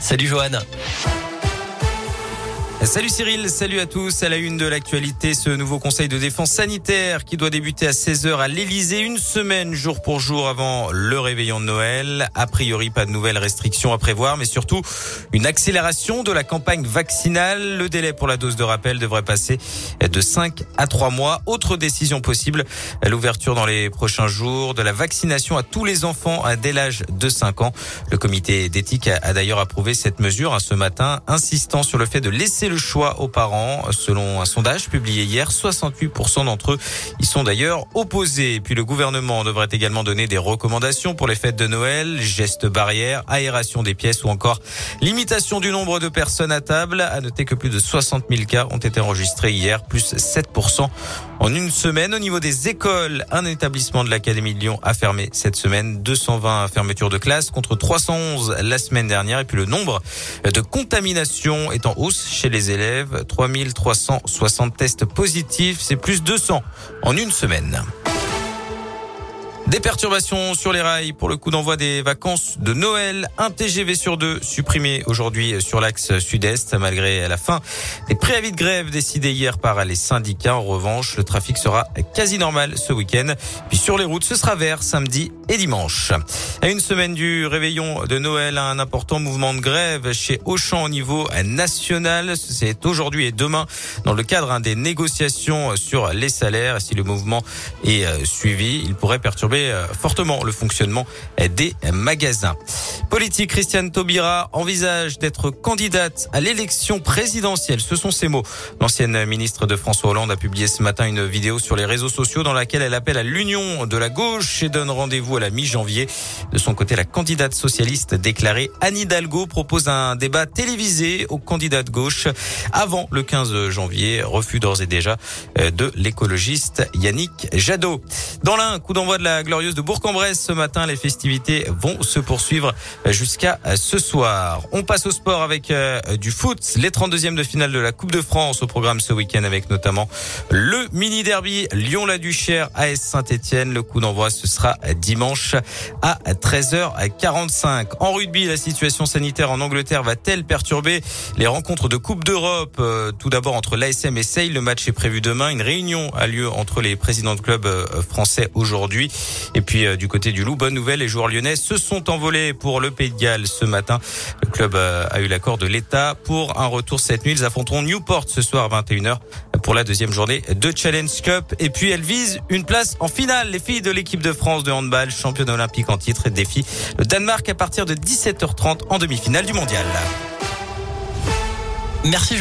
Salut Johan. Salut Cyril, salut à tous. À la une de l'actualité, ce nouveau conseil de défense sanitaire qui doit débuter à 16h à l'Elysée, une semaine jour pour jour avant le réveillon de Noël. A priori, pas de nouvelles restrictions à prévoir, mais surtout une accélération de la campagne vaccinale. Le délai pour la dose de rappel devrait passer de 5 à 3 mois. Autre décision possible, l'ouverture dans les prochains jours de la vaccination à tous les enfants dès l'âge de 5 ans. Le comité d'éthique a d'ailleurs approuvé cette mesure ce matin, insistant sur le fait de laisser le choix aux parents. Selon un sondage publié hier, 68% d'entre eux y sont d'ailleurs opposés. Puis le gouvernement devrait également donner des recommandations pour les fêtes de Noël, gestes barrières, aération des pièces ou encore limitation du nombre de personnes à table. À noter que plus de 60 000 cas ont été enregistrés hier, plus 7% en une semaine. Au niveau des écoles, un établissement de l'Académie de Lyon a fermé cette semaine 220 fermetures de classes contre 311 la semaine dernière. Et puis le nombre de contaminations est en hausse chez les élèves. 3360 tests positifs, c'est plus 200 en une semaine. Des perturbations sur les rails pour le coup d'envoi des vacances de Noël. Un TGV sur deux supprimé aujourd'hui sur l'axe sud-est malgré la fin des préavis de grève décidés hier par les syndicats. En revanche, le trafic sera quasi normal ce week-end. Puis sur les routes, ce sera vert samedi et dimanche. À une semaine du réveillon de Noël, un important mouvement de grève chez Auchan au niveau national. C'est aujourd'hui et demain dans le cadre des négociations sur les salaires. Si le mouvement est euh, suivi, il pourrait perturber euh, fortement le fonctionnement des magasins. Politique, Christiane Taubira envisage d'être candidate à l'élection présidentielle. Ce sont ses mots. L'ancienne ministre de François Hollande a publié ce matin une vidéo sur les réseaux sociaux dans laquelle elle appelle à l'union de la gauche et donne rendez-vous à la mi-janvier. De son côté, la candidate socialiste déclarée Anne Hidalgo propose un débat télévisé aux candidats de gauche avant le 15 janvier. Refus d'ores et déjà euh, de l'écologiste Yannick Jadot. Dans l'un, coup d'envoi de la glorieuse de Bourg-en-Bresse ce matin, les festivités vont se poursuivre jusqu'à ce soir. On passe au sport avec euh, du foot, les 32e de finale de la Coupe de France au programme ce week-end avec notamment le mini derby Lyon-la-Duchère AS Saint-Etienne. Le coup d'envoi ce sera dimanche à 13h45. En rugby, la situation sanitaire en Angleterre va-t-elle perturber les rencontres de Coupe d'Europe? Euh, Tout d'abord entre l'ASM et Sale, le match est prévu demain. Une réunion a lieu entre les présidents de clubs euh, français aujourd'hui. Et puis du côté du Loup, bonne nouvelle, les joueurs lyonnais se sont envolés pour le Pays de Galles ce matin. Le club euh, a eu l'accord de l'État pour un retour cette nuit. Ils affronteront Newport ce soir à 21h pour la deuxième journée de Challenge Cup. Et puis elles visent une place en finale. Les filles de l'équipe de France de handball, championne olympique en titre, défient le Danemark à partir de 17h30 en demi-finale du mondial. Merci.